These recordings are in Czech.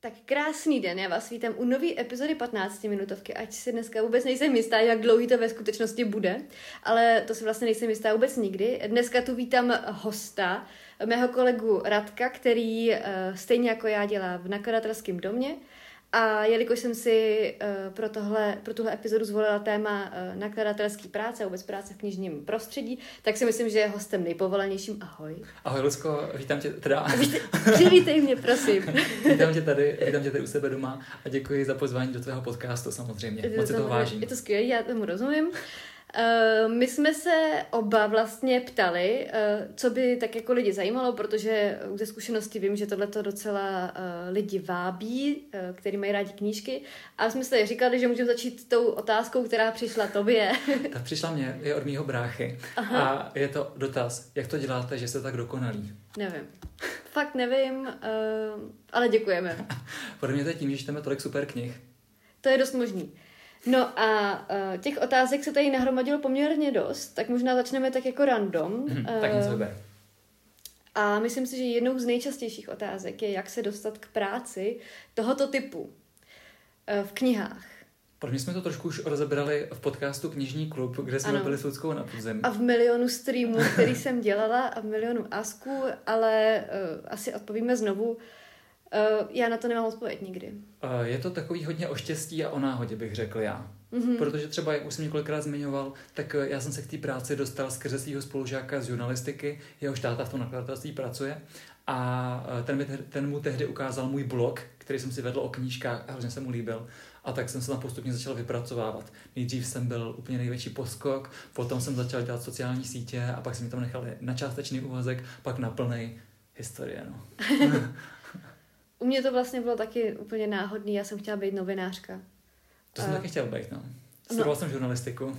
Tak krásný den, já vás vítám u nové epizody 15 minutovky, ať si dneska vůbec nejsem jistá, jak dlouhý to ve skutečnosti bude, ale to se vlastně nejsem jistá vůbec nikdy. Dneska tu vítám hosta, mého kolegu Radka, který uh, stejně jako já dělá v nakladatelském domě a jelikož jsem si uh, pro, tohle, pro tuhle epizodu zvolila téma uh, nakladatelský práce a vůbec práce v knižním prostředí, tak si myslím, že je hostem nejpovolenějším. Ahoj. Ahoj, Lusko, vítám tě, teda... Přivítej mě, prosím. vítám tě tady, vítám tě tady u sebe doma a děkuji za pozvání do tvého podcastu samozřejmě. Moc si to vážím. Je to skvělé, já tomu rozumím. Uh, my jsme se oba vlastně ptali, uh, co by tak jako lidi zajímalo, protože ze zkušenosti vím, že tohle to docela uh, lidi vábí, který mají rádi knížky. A jsme si říkali, že můžeme začít tou otázkou, která přišla tobě. Ta přišla mě, je od mýho bráchy. Aha. A je to dotaz, jak to děláte, že jste tak dokonalí? Nevím. Fakt nevím, ale děkujeme. Podle mě to je tím, že čteme tolik super knih. To je dost možný. No a uh, těch otázek se tady nahromadilo poměrně dost, tak možná začneme tak jako random. Hmm, uh, tak něco vyber. A myslím si, že jednou z nejčastějších otázek je, jak se dostat k práci tohoto typu uh, v knihách. Pro mě jsme to trošku už rozebrali v podcastu Knižní klub, kde jsme ano. byli s Ludskou na podzemí. A v milionu streamů, který jsem dělala a v milionu asků, ale uh, asi odpovíme znovu. Uh, já na to nemám odpověď nikdy. Uh, je to takový hodně o štěstí a o náhodě, bych řekl já. Mm-hmm. Protože třeba, jak už jsem několikrát zmiňoval, tak uh, já jsem se k té práci dostal skrze svého spolužáka z žurnalistiky, jehož táta v tom nakladatelství pracuje. A ten, mi te- ten mu tehdy ukázal můj blog, který jsem si vedl o knížkách a hrozně se mu líbil. A tak jsem se tam postupně začal vypracovávat. Nejdřív jsem byl úplně největší poskok, potom jsem začal dělat sociální sítě a pak jsem mi tam nechal na částečný úvazek, pak na plný historie. No. U mě to vlastně bylo taky úplně náhodný, já jsem chtěla být novinářka. To jsem a... taky chtěla být, no. Studoval no. jsem žurnalistiku.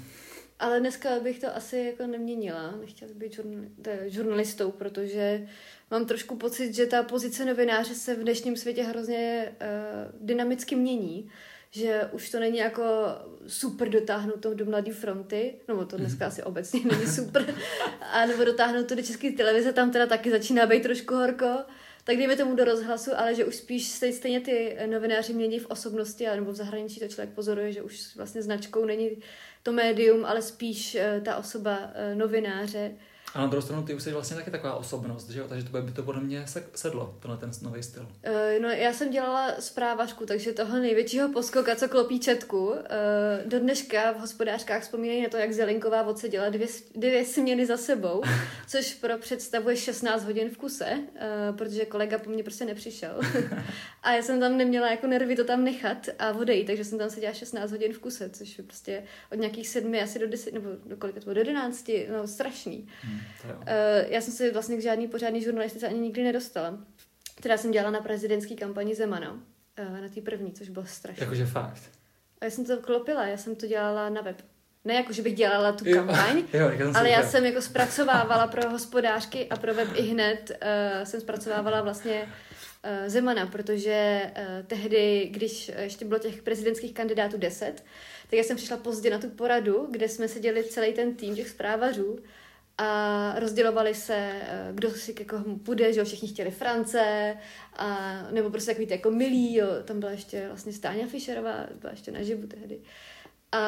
Ale dneska bych to asi jako neměnila, nechtěla být žurnali- žurnalistou, protože mám trošku pocit, že ta pozice novináře se v dnešním světě hrozně uh, dynamicky mění, že už to není jako super dotáhnout to do Mladé fronty, no to dneska mm. asi obecně není super, a nebo dotáhnout to do české televize, tam teda taky začíná být trošku horko, tak dejme tomu do rozhlasu, ale že už spíš stejně ty novináři mění v osobnosti, nebo v zahraničí to člověk pozoruje, že už vlastně značkou není to médium, ale spíš eh, ta osoba eh, novináře. A na druhou stranu ty už jsi vlastně taky taková osobnost, že jo? Takže to by to podle mě sedlo, tenhle ten nový styl. Uh, no já jsem dělala zprávařku, takže toho největšího poskoka, co klopí četku. Uh, do dneška v hospodářkách vzpomínají na to, jak Zelinková odseděla dvě, dvě směny za sebou, což pro představuje 16 hodin v kuse, uh, protože kolega po mně prostě nepřišel. a já jsem tam neměla jako nervy to tam nechat a odejít, takže jsem tam seděla 16 hodin v kuse, což je prostě od nějakých sedmi asi do 10, nebo do kolika to bylo, do 11, no strašný. Hmm. Uh, já jsem se vlastně k žádný pořádný žurnalistice ani nikdy nedostala. Teda jsem dělala na prezidentský kampani Zemana, uh, na té první, což bylo strašné. Jakože fakt. A já jsem to klopila, já jsem to dělala na web. Ne jako, že bych dělala tu kampaň, jo, jo, ale já jsem jako zpracovávala pro hospodářky a pro web i hned uh, jsem zpracovávala vlastně uh, Zemana, protože uh, tehdy, když ještě bylo těch prezidentských kandidátů deset, tak já jsem přišla pozdě na tu poradu, kde jsme seděli celý ten tým těch zprávařů a rozdělovali se, eh, kdo si k komu půjde, že jo, všichni chtěli France, a, nebo prostě takový jako milí, jo, tam byla ještě vlastně Stáňa Fischerová, byla ještě naživu tehdy. A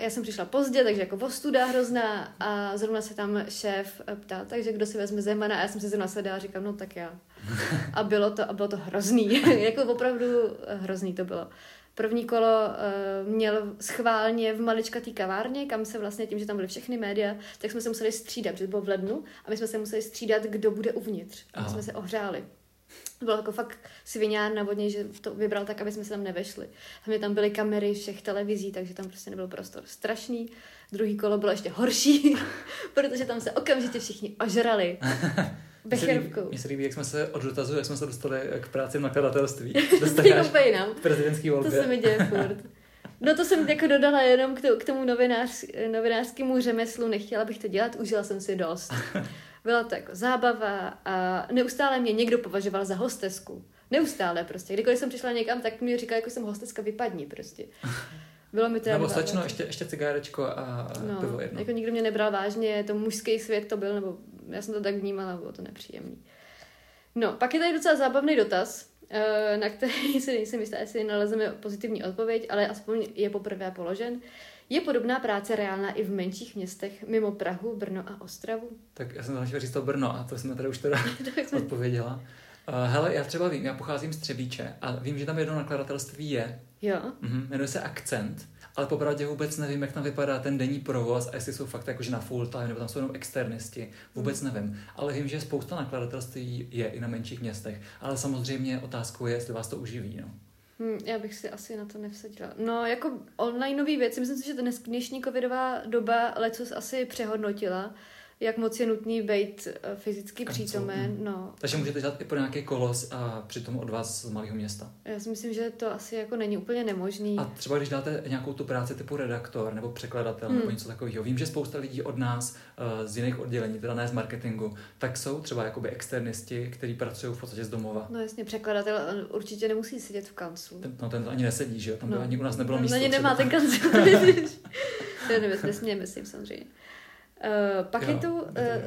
já jsem přišla pozdě, takže jako vostuda hrozná a zrovna se tam šéf ptal, takže kdo si vezme Zemana a já jsem si zrovna sedala a říkám, no tak já. A bylo to, a bylo to hrozný, jako opravdu hrozný to bylo. První kolo uh, měl schválně v maličkatý kavárně, kam se vlastně tím, že tam byly všechny média, tak jsme se museli střídat, protože to bylo v lednu a my jsme se museli střídat, kdo bude uvnitř. A jsme se ohřáli. Bylo jako fakt sviňár na vodně, že to vybral tak, aby jsme se tam nevešli. Hlavně tam byly kamery všech televizí, takže tam prostě nebyl prostor. Strašný. Druhý kolo bylo ještě horší, protože tam se okamžitě všichni ožrali. Becherovkou. Mně se líbí, jak jsme se od dotazu, jak jsme se dostali k práci v nakladatelství. Dostali prezidentský volbě. To se mi děje furt. No to jsem jako dodala jenom k, to, k tomu novinář, novinářskému řemeslu, nechtěla bych to dělat, užila jsem si dost. Byla to jako zábava a neustále mě někdo považoval za hostesku. Neustále prostě. Kdykoliv jsem přišla někam, tak mi říkal, jako jsem hosteska, vypadni prostě. Bylo mi to Nebo stačno, ještě, ještě cigárečko a no, pivo jedno. Jako nikdo mě nebral vážně, to mužský svět to byl, nebo já jsem to tak vnímala, bylo to nepříjemný. No, pak je tady docela zábavný dotaz, eh, na který si nejsem jistá, jestli nalezeme pozitivní odpověď, ale aspoň je poprvé položen. Je podobná práce reálná i v menších městech mimo Prahu, Brno a Ostravu? Tak já jsem začal říct to Brno a to jsme tady už teda odpověděla. Uh, hele, já třeba vím, já pocházím z Třebíče a vím, že tam jedno nakladatelství je. Jo. Uh-huh, jmenuje se Akcent, ale popravdě vůbec nevím, jak tam vypadá ten denní provoz a jestli jsou fakt jakože na full time, nebo tam jsou jenom externisti. Vůbec hmm. nevím. Ale vím, že spousta nakladatelství je i na menších městech. Ale samozřejmě otázkou je, jestli vás to uživí. No. Hmm, já bych si asi na to nevsadila. No, jako onlineové věci, myslím si, že ta dnešní covidová doba lecos asi přehodnotila jak moc je nutný být eh, fyzicky přítomen. No. Takže můžete dělat i pro nějaký kolos a přitom od vás z malého města. Já si myslím, že to asi jako není úplně nemožný. A třeba když dáte nějakou tu práci typu redaktor nebo překladatel hmm. nebo něco takového. Vím, že spousta lidí od nás uh, z jiných oddělení, teda ne z marketingu, tak jsou třeba jakoby externisti, kteří pracují v podstatě z domova. No jasně, překladatel určitě nemusí sedět v kanclu. Ten, no ten to ani nesedí, že jo? Tam no. ani u nás nebylo no, místo. Na nemá ten kancel. to nesmějeme si samozřejmě. Uh, pak jo, je tu uh,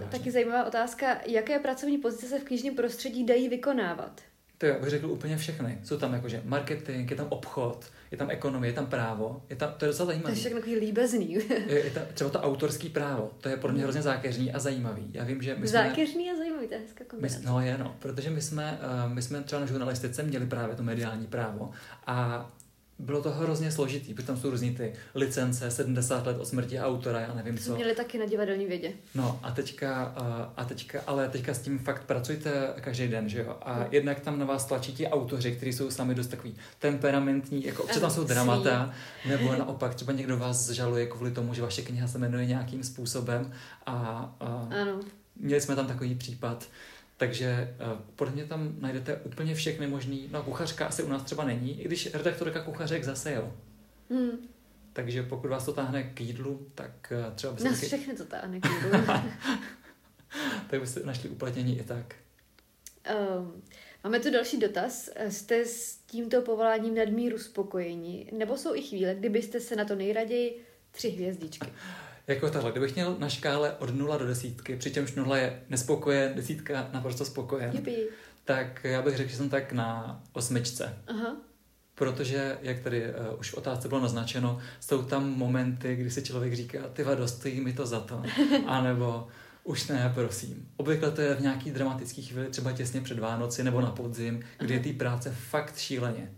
taky zajímavá otázka, jaké pracovní pozice se v knižním prostředí dají vykonávat? To já bych řekl úplně všechny. Jsou tam jakože marketing, je tam obchod, je tam ekonomie, je tam právo. Je tam, to je docela zajímavé. To je všechno takový líbezný. je, je tam, třeba to autorský právo, to je pro mě hrozně zákeřný a zajímavý. Já vím, že my jsme... Zákeřný a zajímavý, to je hezká kombinace. My, no je, no, protože my jsme, uh, my jsme třeba na žurnalistice měli právě to mediální právo a bylo to hrozně složitý, protože tam jsou různý ty licence, 70 let od smrti autora, já nevím co. Měli taky na divadelní vědě. No a teďka, a teďka, ale teďka s tím fakt pracujete každý den, že jo? A no. jednak tam na vás tlačí ti autoři, kteří jsou sami dost takový temperamentní, jako občas tam jsou dramata, nebo naopak třeba někdo vás žaluje kvůli tomu, že vaše kniha se jmenuje nějakým způsobem a, a ano. měli jsme tam takový případ, takže uh, podle mě tam najdete úplně všechny možný. No kuchařka asi u nás třeba není, i když redaktorka kuchařek zase jo. Hmm. Takže pokud vás to táhne k jídlu, tak uh, třeba byste... Nás taky... všechny to táhne k jídlu. tak byste našli uplatnění i tak. Um, máme tu další dotaz. Jste s tímto povoláním nadmíru spokojení? Nebo jsou i chvíle, kdybyste se na to nejraději tři hvězdičky? Jako tohle, kdybych měl na škále od 0 do desítky, přičemž 0 je nespokojen, desítka naprosto spokojen, Jupi. tak já bych řekl, že jsem tak na osmičce. Aha. Protože, jak tady uh, už v otázce bylo naznačeno, jsou tam momenty, kdy si člověk říká, ty stojí mi to za to, anebo už ne, prosím. Obvykle to je v nějaký dramatický chvíli, třeba těsně před Vánoci nebo na podzim, kdy je té práce fakt šíleně.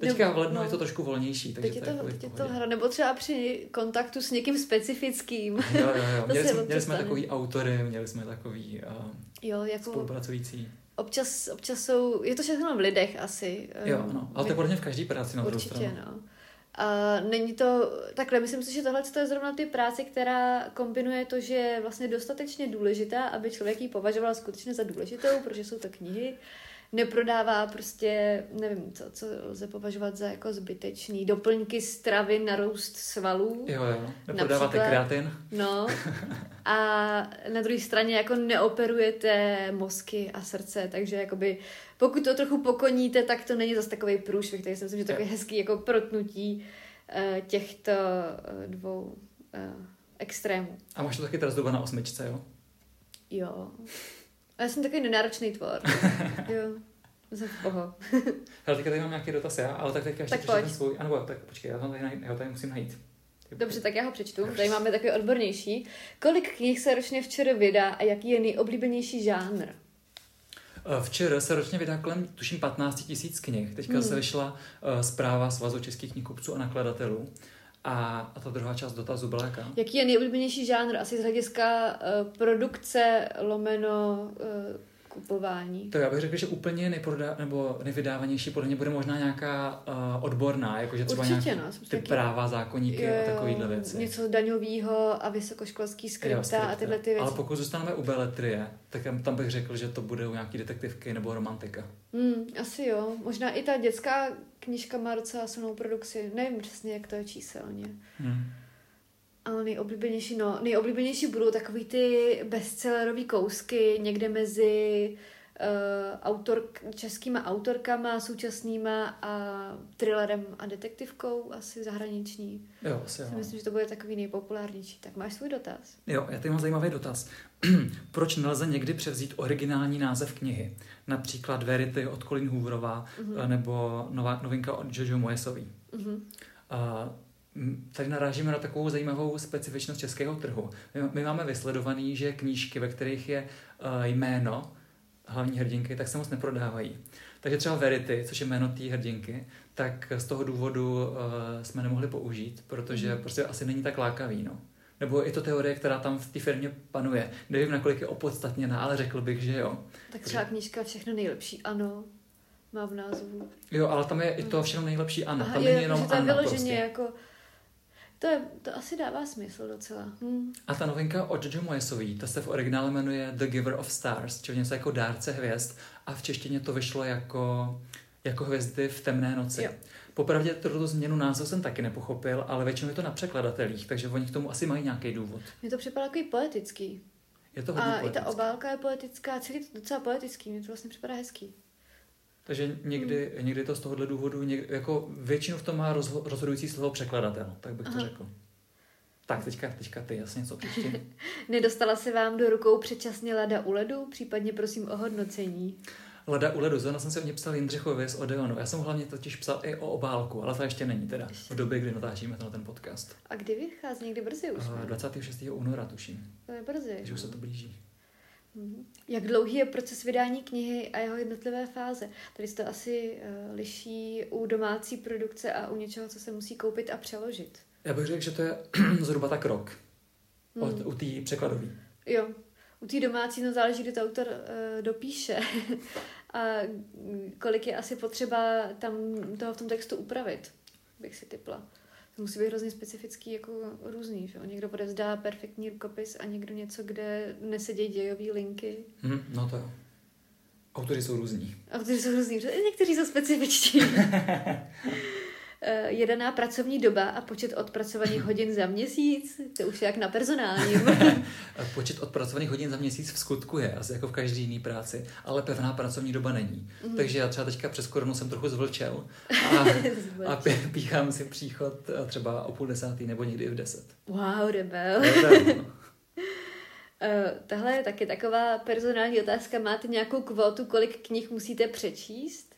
Teďka v lednu no, je to trošku volnější, takže teď je to, to teď je to hra, nebo třeba při kontaktu s někým specifickým. Jo, jo, jo. měli, jsme, měli jsme takový autory, měli jsme takový uh, jo, jako spolupracující. Občas, občas jsou, je to všechno v lidech asi. Jo, no, ale to je podle mě v každé práci na Určitě, stranu. no. A není to, takhle, myslím si, že tohle je zrovna ty práce, která kombinuje to, že je vlastně dostatečně důležitá, aby člověk ji považoval skutečně za důležitou, protože jsou to knihy, neprodává prostě, nevím, co, co lze považovat za jako zbytečný, doplňky stravy na růst svalů. Jo, jo, neprodáváte kreatin. No, a na druhé straně jako neoperujete mozky a srdce, takže jakoby pokud to trochu pokoníte, tak to není zase takový průšvih, takže si myslím, že to je takový hezký jako protnutí uh, těchto uh, dvou uh, extrémů. A máš to taky teraz doba na osmičce, jo? Jo. A já jsem takový nenáročný tvor. jo. Jsem v poho. Hele, teďka tady mám nějaký dotaz já, ale tak teďka ještě tak ten svůj. Ano, tak počkej, já, tam tady, najít, já tady musím najít. Dobře, tak já ho přečtu. Tady máme takový odbornější. Kolik knih se ročně včera vydá a jaký je nejoblíbenější žánr? Eh, včera se ročně vydá kolem, tuším, 15 tisíc knih. Teďka hmm. se vyšla uh, zpráva Svazu českých knihkupců a nakladatelů. A, a ta druhá část dotazu byla jaká? Jaký je nejoblíbenější žánr? Asi z hlediska uh, produkce lomeno uh, kupování. To já bych řekl, že úplně nejprodá, nebo nejvydávanější podle mě bude možná nějaká uh, odborná, jakože třeba Určitě, nějak, no, ty taky... práva, zákonníky jo, a takovýhle věci. Něco daňového a vysokoškolský skripta a tyhle ty věci. Ale pokud zůstaneme u beletrie, tak tam bych řekl, že to bude u nějaký detektivky nebo romantika. Hmm, asi jo. Možná i ta dětská knižka má docela silnou produkci. Nevím přesně, jak to je číselně. Hmm. Ale nejoblíbenější, no, nejoblíbenější budou takový ty bestsellerové kousky někde mezi autor, českýma autorkama současnýma a thrillerem a detektivkou asi zahraniční. Jo, asi jo. Myslím, že to bude takový nejpopulárnější. Tak máš svůj dotaz? Jo, já tady mám zajímavý dotaz. Proč nelze někdy převzít originální název knihy? Například Verity od Colin Hooverová mm-hmm. nebo nová novinka od Jojo Moyesový. Mm-hmm. Uh, tady narážíme na takovou zajímavou specifičnost českého trhu. My, my máme vysledovaný, že knížky, ve kterých je uh, jméno hlavní hrdinky, tak se moc neprodávají. Takže třeba Verity, což je jméno té hrdinky, tak z toho důvodu uh, jsme nemohli použít, protože mm. prostě asi není tak lákavý. No. Nebo je to teorie, která tam v té firmě panuje. Nevím, nakolik je opodstatněná, ale řekl bych, že jo. Tak třeba knížka Všechno nejlepší, ano, má v názvu. Jo, ale tam je i to všechno nejlepší Ano. Aha, tam je, není jenom to je vyloženě prostě. jako to, je, to asi dává smysl docela. Hmm. A ta novinka od Jojo Moyesový, ta se v originále jmenuje The Giver of Stars, čili něco jako dárce hvězd a v češtině to vyšlo jako, jako hvězdy v temné noci. Jo. Popravdě tuto změnu názvu jsem taky nepochopil, ale většinou je to na překladatelích, takže oni k tomu asi mají nějaký důvod. Mně to připadá takový poetický. Je to hodně A poetický. i ta obálka je poetická, celý to docela poetický, mně to vlastně připadá hezký. Takže někdy, hmm. někdy to z tohohle důvodu, někdy, jako většinu v tom má rozho- rozhodující slovo překladatel, tak bych Aha. to řekl. Tak, teďka, teďka ty, jasně, co příště. Nedostala se vám do rukou předčasně Lada u ledu? Případně prosím o hodnocení. Lada u ledu, zrovna jsem se o ně psal Jindřichovi z Odeonu. Já jsem hlavně totiž psal i o obálku, ale to ještě není teda v době, kdy natáčíme na ten podcast. A kdy vychází? Někdy brzy už? Uh, 26. února tuším. To je brzy. Takže už se to blíží. Mhm. Jak dlouhý je proces vydání knihy a jeho jednotlivé fáze? Tady se to asi uh, liší u domácí produkce a u něčeho, co se musí koupit a přeložit. Já bych řekl, že to je zhruba tak rok. Hmm. Od, u té překladové. Jo. U té domácí no záleží, kdy to autor uh, dopíše. a kolik je asi potřeba tam toho v tom textu upravit, bych si typla musí být hrozně specifický, jako různý. Že? Někdo odevzdá perfektní rukopis a někdo něco, kde nesedějí dějové linky. Mm, no to jo. Autory jsou různí. Autory jsou různí, někteří jsou specifičtí. Eh, jedená pracovní doba a počet odpracovaných hodin za měsíc, to už je jak na personálním. počet odpracovaných hodin za měsíc v skutku je, asi jako v každé jiné práci, ale pevná pracovní doba není. Mm. Takže já třeba teďka přes korunu jsem trochu zvlčel a, a píchám si příchod eh, třeba o půl desátý nebo někdy i v deset. Wow, rebel. Uh, tahle je taky taková personální otázka. Máte nějakou kvotu, kolik knih musíte přečíst?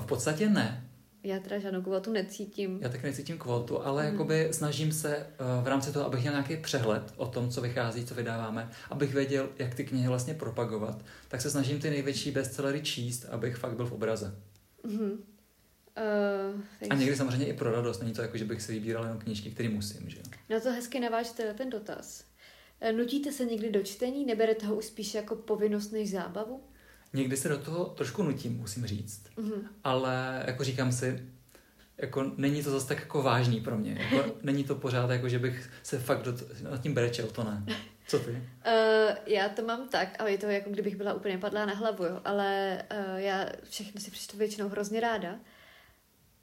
V podstatě ne. Já teda žádnou kvotu necítím. Já taky necítím kvotu, ale hmm. jakoby snažím se uh, v rámci toho, abych měl nějaký přehled o tom, co vychází, co vydáváme, abych věděl, jak ty knihy vlastně propagovat, tak se snažím ty největší bestsellery číst, abych fakt byl v obraze. Hmm. Uh, a někdy samozřejmě i pro radost, není to jako, že bych si vybíral jenom knížky, které musím, že No to hezky navážete ten dotaz. Eh, nutíte se někdy do čtení, neberete ho už spíš jako povinnost než zábavu? Někdy se do toho trošku nutím, musím říct. Mm-hmm. Ale jako říkám si, jako není to zase tak jako vážný pro mě. Jako, není to pořád jako, že bych se fakt do, nad tím brečel, to ne. Co ty? Uh, já to mám tak, ale je to jako kdybych byla úplně padlá na hlavu, jo. ale uh, já všechno si přečtu většinou hrozně ráda.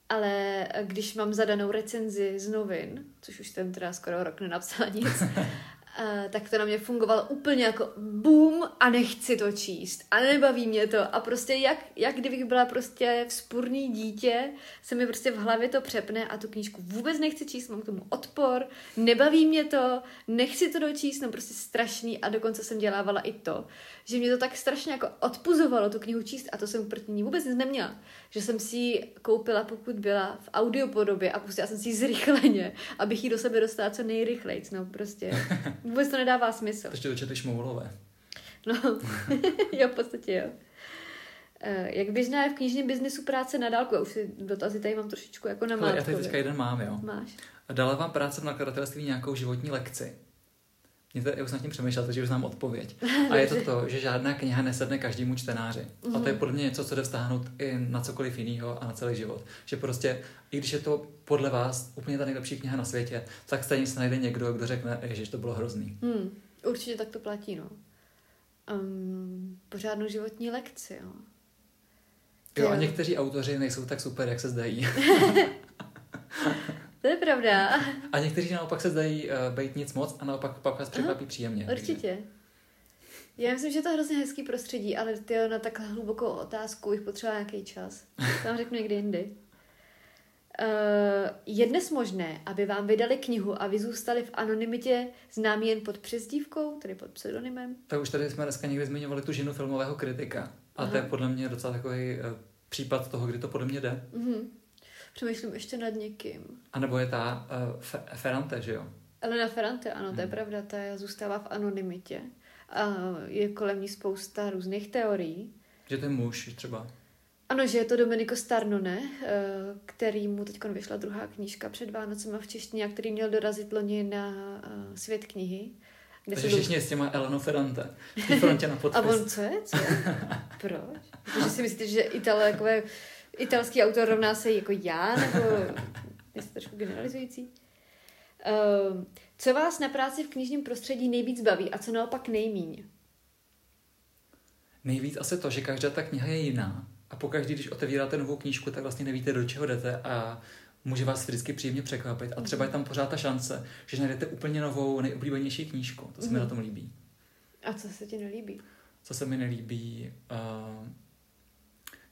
Ale když mám zadanou recenzi z novin, což už jsem teda skoro rok nenapsala nic, Uh, tak to na mě fungovalo úplně jako boom a nechci to číst a nebaví mě to a prostě jak, jak kdybych byla prostě vzpurný dítě, se mi prostě v hlavě to přepne a tu knížku vůbec nechci číst, mám k tomu odpor, nebaví mě to, nechci to dočíst, no prostě strašný a dokonce jsem dělávala i to, že mě to tak strašně jako odpuzovalo tu knihu číst a to jsem proti ní vůbec neměla. Že jsem si ji koupila, pokud byla v audiopodobě a pustila jsem si ji zrychleně, abych ji do sebe dostala co nejrychleji. No prostě vůbec to nedává smysl. Ještě to četeš moulové. No, jo, v podstatě jo. Uh, jak běžná je v knižním biznesu práce na dálku? Já už si dotazy tady mám trošičku jako na Já tady teďka jeden mám, jo. Máš. Dala vám práce v nakladatelství nějakou životní lekci? Mě to, já už jsem tím přemýšlel, takže už znám odpověď. A je to to, že žádná kniha nesedne každému čtenáři. Mm-hmm. A to je mhm. podle mě něco, co jde vztáhnout i na cokoliv jiného a na celý život. Že prostě, i když je to podle vás úplně ta nejlepší kniha na světě, tak stejně se najde někdo, kdo řekne, že to bylo hrozný. Mm, určitě tak to platí, no. Um, pořádnou životní lekci, jo. Jo, a někteří autoři nejsou tak super, jak se zdají. To je pravda. A někteří naopak se zdají uh, být nic moc a naopak pak vás překvapí příjemně. Určitě. Já myslím, že to je hrozně hezký prostředí, ale ty na takhle hlubokou otázku bych potřebovala nějaký čas. Tam řeknu někdy jindy. Uh, je dnes možné, aby vám vydali knihu a vy zůstali v anonymitě známý jen pod přezdívkou, tedy pod pseudonymem? Tak už tady jsme dneska někdy zmiňovali tu ženu filmového kritika. A Aha. to je podle mě docela takový uh, případ toho, kdy to podle mě jde. Mm-hmm. Přemýšlím ještě nad někým. A nebo je ta uh, Ferrante, že jo? Elena Ferrante, ano, to je mhm. pravda, ta zůstává v anonymitě. A je kolem ní spousta různých teorií. Že to je muž třeba. Ano, že je to Domenico Starnone, eh, který mu teď vyšla druhá knížka před Vánocem v češtině, a který měl dorazit loni na eh, svět knihy. Kde Takže všichni do... s těma Eleno Ferrante. V frontě na podpis. A on co je? Co je? Proč? Protože si myslíte, že Ital, jakové, italský autor rovná se jako já, nebo je to trošku generalizující? Uh, co vás na práci v knižním prostředí nejvíc baví a co naopak nejmíň? Nejvíc asi to, že každá ta kniha je jiná a pokaždý, když otevíráte novou knížku, tak vlastně nevíte, do čeho jdete a může vás vždycky příjemně překvapit. A třeba je tam pořád ta šance, že najdete úplně novou, nejoblíbenější knížku. To se mm. mi na tom líbí. A co se ti nelíbí? Co se mi nelíbí? Uh,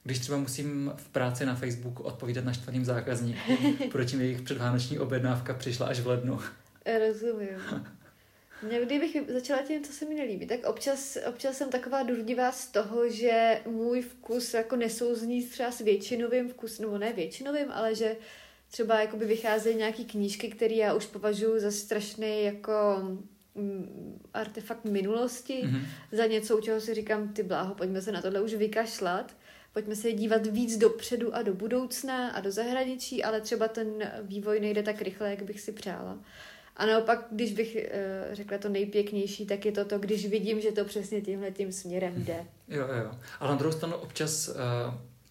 když třeba musím v práci na Facebooku odpovídat naštvaným zákazníkům, proč mi jejich předvánoční objednávka přišla až v lednu. Rozumím. Mě, kdybych začala tím, co se mi nelíbí, tak občas, občas jsem taková durdivá z toho, že můj vkus jako nesouzní třeba s většinovým vkusem, nebo ne většinovým, ale že třeba jakoby vycházejí nějaký knížky, které já už považuji za strašný jako mm, artefakt minulosti, mm-hmm. za něco, u čeho si říkám, ty bláho, pojďme se na tohle už vykašlat, pojďme se dívat víc dopředu a do budoucna a do zahraničí, ale třeba ten vývoj nejde tak rychle, jak bych si přála. A naopak, když bych uh, řekla to nejpěknější, tak je to to, když vidím, že to přesně tímhle tím směrem jde. Jo, jo. Ale na druhou stranu občas, uh,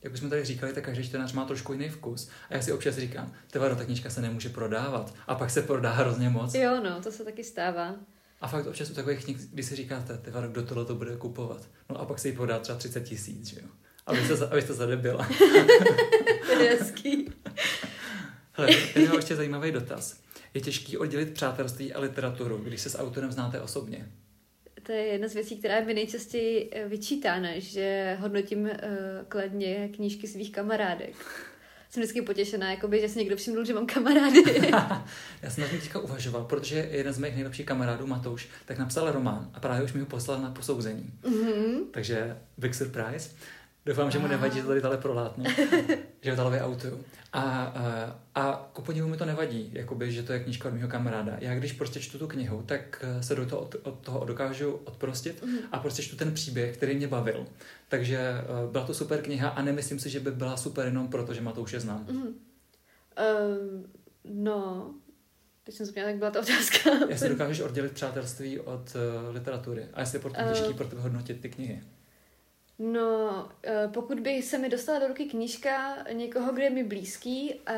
jak jsme tady říkali, tak každý čtenář má trošku jiný vkus. A já si občas říkám, tevaro, ta knižka se nemůže prodávat. A pak se prodá hrozně moc. Jo, no, to se taky stává. A fakt občas u takových knih, když si říkáte, tevaro, kdo tohle to bude kupovat. No a pak se jí prodá třeba 30 tisíc, že jo. Abyste, abyste zadebila. to je hezký. Hele, tady mám ještě zajímavý dotaz. Je těžký oddělit přátelství a literaturu, když se s autorem znáte osobně? To je jedna z věcí, která je mi nejčastěji eh, vyčítána, že hodnotím uh, kladně knížky svých kamarádek. Jsem vždycky potěšená, jakoby, že si někdo všiml, že mám kamarády. Já jsem na tím teďka uvažoval, protože jeden z mých nejlepších kamarádů, Matouš, tak napsal román a právě už mi ho poslal na posouzení. Mm-hmm. Takže big surprise. Doufám, že mu nevadí to tady prolátnu, že ho dále autu. A, a, a ku podivu mi to nevadí, jakoby, že to je knížka od mého kamaráda. Já když prostě čtu tu knihu, tak eh, se do toho, od, od toho dokážu odprostit mm. a prostě čtu ten příběh, který mě bavil. Takže uh, byla to super kniha a nemyslím si, že by byla super jenom proto, že Matouše znám. Mm. Uh, no, teď jsem zapomněla, jak byla ta otázka. Jestli dokážeš oddělit přátelství od uh, literatury a jestli je pro uh, těžký pro tebe hodnotit ty knihy. No, eh, pokud by se mi dostala do ruky knížka někoho, kdo je mi blízký, a, a,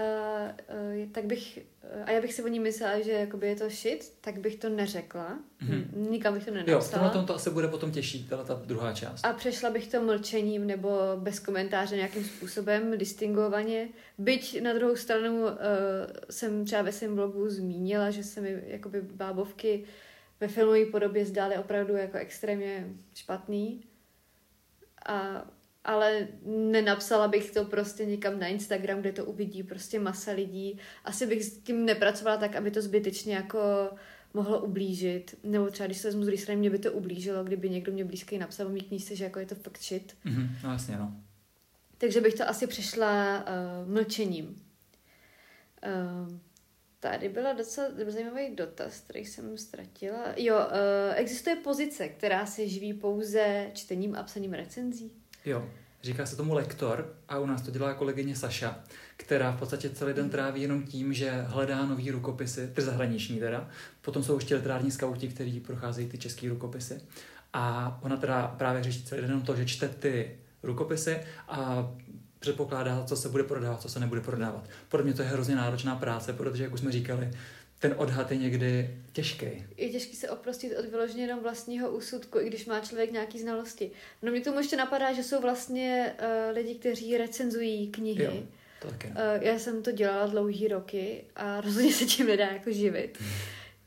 eh, tak bych, a já bych si o ní myslela, že jakoby je to shit, tak bych to neřekla. Mm-hmm. Nikam bych to nenapsala. Jo, v tomhle to asi bude potom těžší, tato ta druhá část. A přešla bych to mlčením nebo bez komentáře nějakým způsobem, distingovaně. Byť na druhou stranu uh, jsem třeba ve svém blogu zmínila, že se mi jakoby bábovky ve filmové podobě zdály opravdu jako extrémně špatný a, ale nenapsala bych to prostě někam na Instagram, kde to uvidí prostě masa lidí. Asi bych s tím nepracovala tak, aby to zbytečně jako mohlo ublížit. Nebo třeba, když se vezmu z mě by to ublížilo, kdyby někdo mě blízký napsal o mý knížce, že jako je to fakt shit. Mm-hmm, no jasně, no. Takže bych to asi přešla uh, mlčením. Uh, Tady byla docela zajímavý dotaz, který jsem ztratila. Jo, uh, existuje pozice, která se živí pouze čtením a psaním recenzí? Jo, říká se tomu lektor a u nás to dělá kolegyně Saša, která v podstatě celý den tráví jenom tím, že hledá nový rukopisy, ty zahraniční teda. Potom jsou ještě literární skauti, kteří procházejí ty české rukopisy. A ona teda právě řeší celý den jenom to, že čte ty rukopisy a předpokládá, co se bude prodávat, co se nebude prodávat. Pro mě to je hrozně náročná práce, protože, jak už jsme říkali, ten odhad je někdy těžký. Je těžký se oprostit od vyloženě jenom vlastního úsudku, i když má člověk nějaký znalosti. No mě tomu ještě napadá, že jsou vlastně uh, lidi, kteří recenzují knihy. Jo, to taky. Uh, já jsem to dělala dlouhý roky a rozhodně se tím nedá jako živit. Hmm.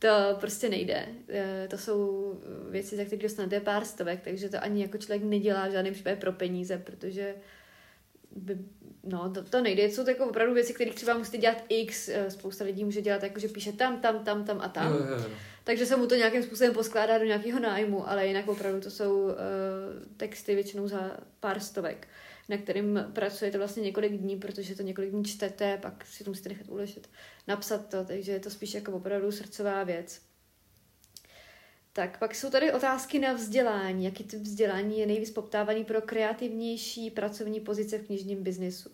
To prostě nejde. Eh, to jsou věci, za které dostanete pár stovek, takže to ani jako člověk nedělá v žádném případě pro peníze, protože by, no, to, to nejde. Jsou to jako opravdu věci, které třeba musíte dělat x. Eh, spousta lidí může dělat jako, že píše tam, tam, tam, tam a tam. Jo, jo, jo. Takže se mu to nějakým způsobem poskládá do nějakého nájmu, ale jinak opravdu to jsou uh, texty většinou za pár stovek, na kterým pracujete vlastně několik dní, protože to několik dní čtete, pak si to musíte nechat uležet, napsat to, takže je to spíš jako opravdu srdcová věc. Tak, pak jsou tady otázky na vzdělání. Jaký typ vzdělání je nejvíc poptávaný pro kreativnější pracovní pozice v knižním biznesu?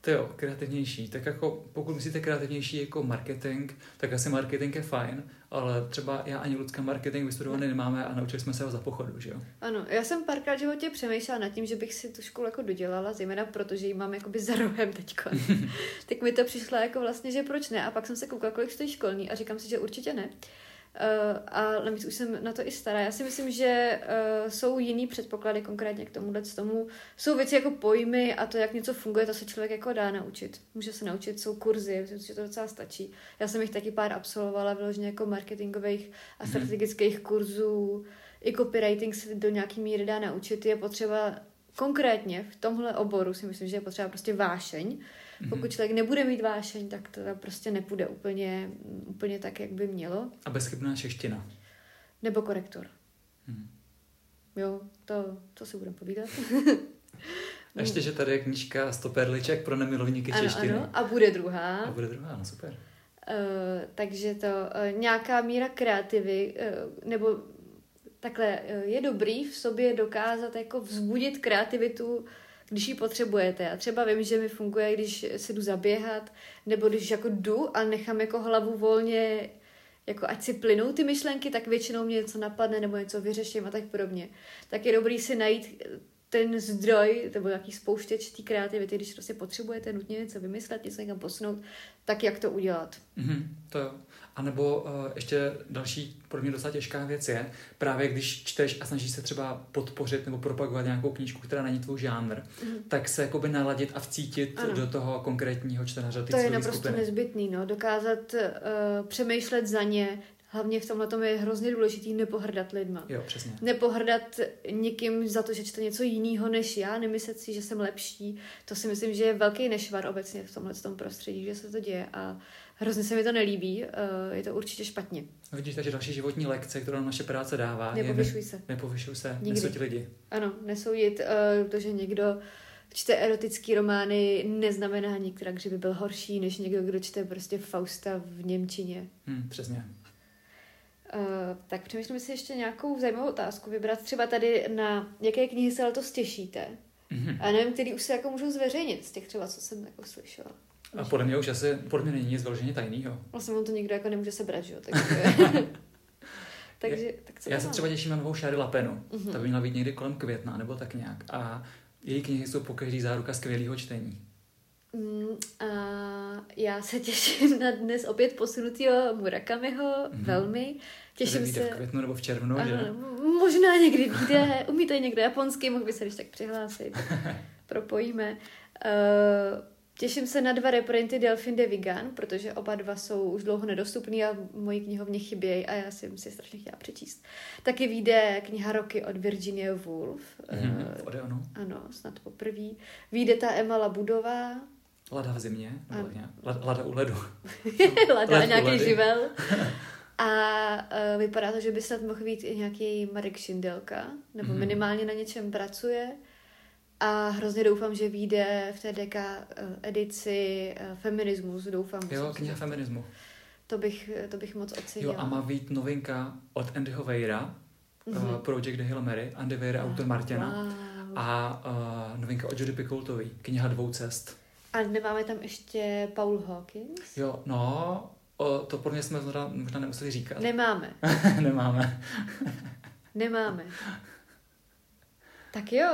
To jo, kreativnější. Tak jako pokud myslíte kreativnější jako marketing, tak asi marketing je fajn, ale třeba já ani Lucka marketing vystudovaný nemáme a naučili jsme se ho za pochodu, že jo? Ano, já jsem párkrát v životě přemýšlela nad tím, že bych si tu školu jako dodělala, zejména protože ji mám jakoby za rohem teďko. tak mi to přišlo jako vlastně, že proč ne? A pak jsem se koukala, kolik stojí školní a říkám si, že určitě ne. Uh, a navíc už jsem na to i stará. Já si myslím, že uh, jsou jiný předpoklady konkrétně k tomuhle tomu. Jsou věci jako pojmy a to, jak něco funguje, to se člověk jako dá naučit. Může se naučit, jsou kurzy, myslím, že to docela stačí. Já jsem jich taky pár absolvovala, vyloženě jako marketingových a mhm. strategických kurzů. I copywriting se do nějaký míry dá naučit. Je potřeba konkrétně v tomhle oboru si myslím, že je potřeba prostě vášeň Mm-hmm. Pokud člověk nebude mít vášeň, tak to prostě nepůjde úplně, úplně tak, jak by mělo. A bezchybná čeština. Nebo korektor. Mm. Jo, to, to si budeme povídat. A ještě, že tady je knížka 100 perliček pro nemilovníky ano, češtiny. Ano, a bude druhá. A bude druhá, no super. Uh, takže to uh, nějaká míra kreativy, uh, nebo takhle, uh, je dobrý v sobě dokázat jako vzbudit kreativitu když ji potřebujete. Já třeba vím, že mi funguje, když se jdu zaběhat, nebo když jako jdu a nechám jako hlavu volně, jako ať si plynou ty myšlenky, tak většinou mě něco napadne nebo něco vyřeším a tak podobně. Tak je dobrý si najít ten zdroj, nebo nějaký spouštěč té kreativity, když prostě potřebujete nutně něco vymyslet, něco někam posunout, tak jak to udělat. Mm-hmm, to jo. A nebo uh, ještě další pro mě docela těžká věc je, právě když čteš a snažíš se třeba podpořit nebo propagovat nějakou knížku, která není tvůj žánr, mm. tak se jakoby naladit a vcítit ano. do toho konkrétního čtenáře. To je naprosto skupiny. nezbytný, no, dokázat uh, přemýšlet za ně, Hlavně v tomhle tom je hrozně důležitý nepohrdat lidma. Jo, přesně. Nepohrdat nikým za to, že čte něco jiného než já, nemyslet si, že jsem lepší. To si myslím, že je velký nešvar obecně v tomhle tom prostředí, že se to děje a hrozně se mi to nelíbí. Eh, je to určitě špatně. Vidíš, takže další životní lekce, kterou naše práce dává, Nepovyšuj se. Nepovyšuj se, Nikdy. nesoudit lidi. Ano, nesoudit uh, to, že někdo čte erotický romány, neznamená nikterak, že by byl horší než někdo, kdo čte prostě Fausta v Němčině. Hmm, přesně. Uh, tak přemýšlím si ještě nějakou zajímavou otázku vybrat. Třeba tady na jaké knihy se letos těšíte? Mm-hmm. A nevím, který už se jako můžu zveřejnit z těch třeba, co jsem jako slyšela. A podle mě už asi, podle mě není nic vyloženě tajného. Vlastně on to nikdo jako nemůže sebrat, že jo? Takže, takže tak co Já se třeba těším na novou Šary Lapenu. Mm-hmm. Ta by měla být někdy kolem května, nebo tak nějak. A její knihy jsou pokaždý záruka skvělého čtení. Mm, a já se těším na dnes opět posunutýho Murakamiho mm-hmm. velmi. Těším se. v květnu nebo v červnu, ano, že? Možná někdy vyjde. Umíte někdo japonsky, mohl by se když tak přihlásit. Propojíme. Uh, Těším se na dva reprinty Delphine de Vigan, protože oba dva jsou už dlouho nedostupný a mojí knihovně chybějí a já jsem si strašně chtěla přečíst. Taky vyjde kniha Roky od Virginia Woolf. Mm-hmm, uh, ano. Ano, snad poprvé. Vyjde ta Emma Labudová. Lada v zimě? Nebo Lada, lada u ledu. lada a nějaký živel. A uh, vypadá to, že by snad mohl být i nějaký Marek Šindelka, nebo mm-hmm. minimálně na něčem pracuje. A hrozně doufám, že vyjde v té DK eh, edici eh, feminismus, doufám. Jo, kniha feminismu. To bych, to bych moc ocenila. Jo, a má být novinka od Andyho Weira, mm-hmm. uh, Project The Hill Mary, Andy Weir, wow. autor Martina. Wow. A uh, novinka od Jody Picoultový, kniha dvou cest. A nemáme tam ještě Paul Hawkins? Jo, no, o, to pro mě jsme možná, možná nemuseli říkat. Nemáme. Nemáme. Nemáme. Tak jo,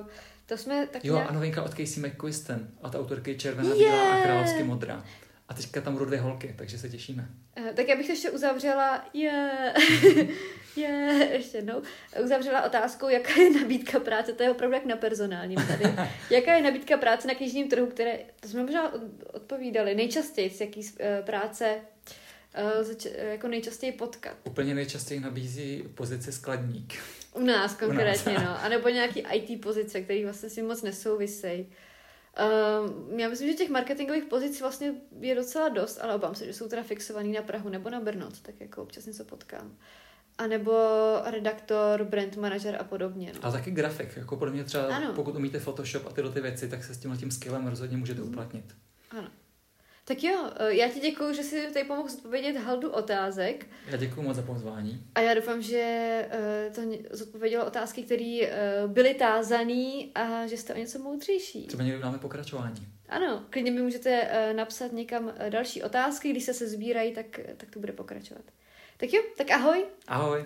uh, to jsme tak Jo, nějak... a novinka od Casey McQuisten, od autorky Červená, yeah! a Královsky modrá. A teďka tam budou dvě holky, takže se těšíme. Uh, tak já bych to ještě uzavřela, je, yeah. yeah. ještě jednou, uzavřela otázkou, jaká je nabídka práce, to je opravdu jak na personálním tady. jaká je nabídka práce na knižním trhu, které, to jsme možná odpovídali, nejčastěji, z jaký uh, práce uh, jako nejčastěji potkat? Úplně nejčastěji nabízí pozici skladník. U nás konkrétně, U nás. no. A nebo nějaký IT pozice, které vlastně si moc nesouvisejí. Um, já myslím, že těch marketingových pozic vlastně je docela dost, ale obávám se, že jsou teda fixovaný na Prahu nebo na Brno, tak jako občas něco potkám. A nebo redaktor, brand manager a podobně. No. A taky grafik, jako podle mě třeba, ano. pokud umíte Photoshop a tyhle ty věci, tak se s tímhle tím skillem rozhodně můžete mm. uplatnit. Ano. Tak jo, eh, já ti děkuji, že jsi tady pomohl zodpovědět haldu otázek. Já děkuji moc za pozvání. A já doufám, že eh, to zodpovědělo otázky, které eh, byly tázané a že jste o něco moudřejší. Třeba někdy dáme pokračování. Ano, klidně mi můžete napsat někam další otázky, když se se sbírají, tak, tak to bude pokračovat. Tak jo, tak ahoj. Ahoj.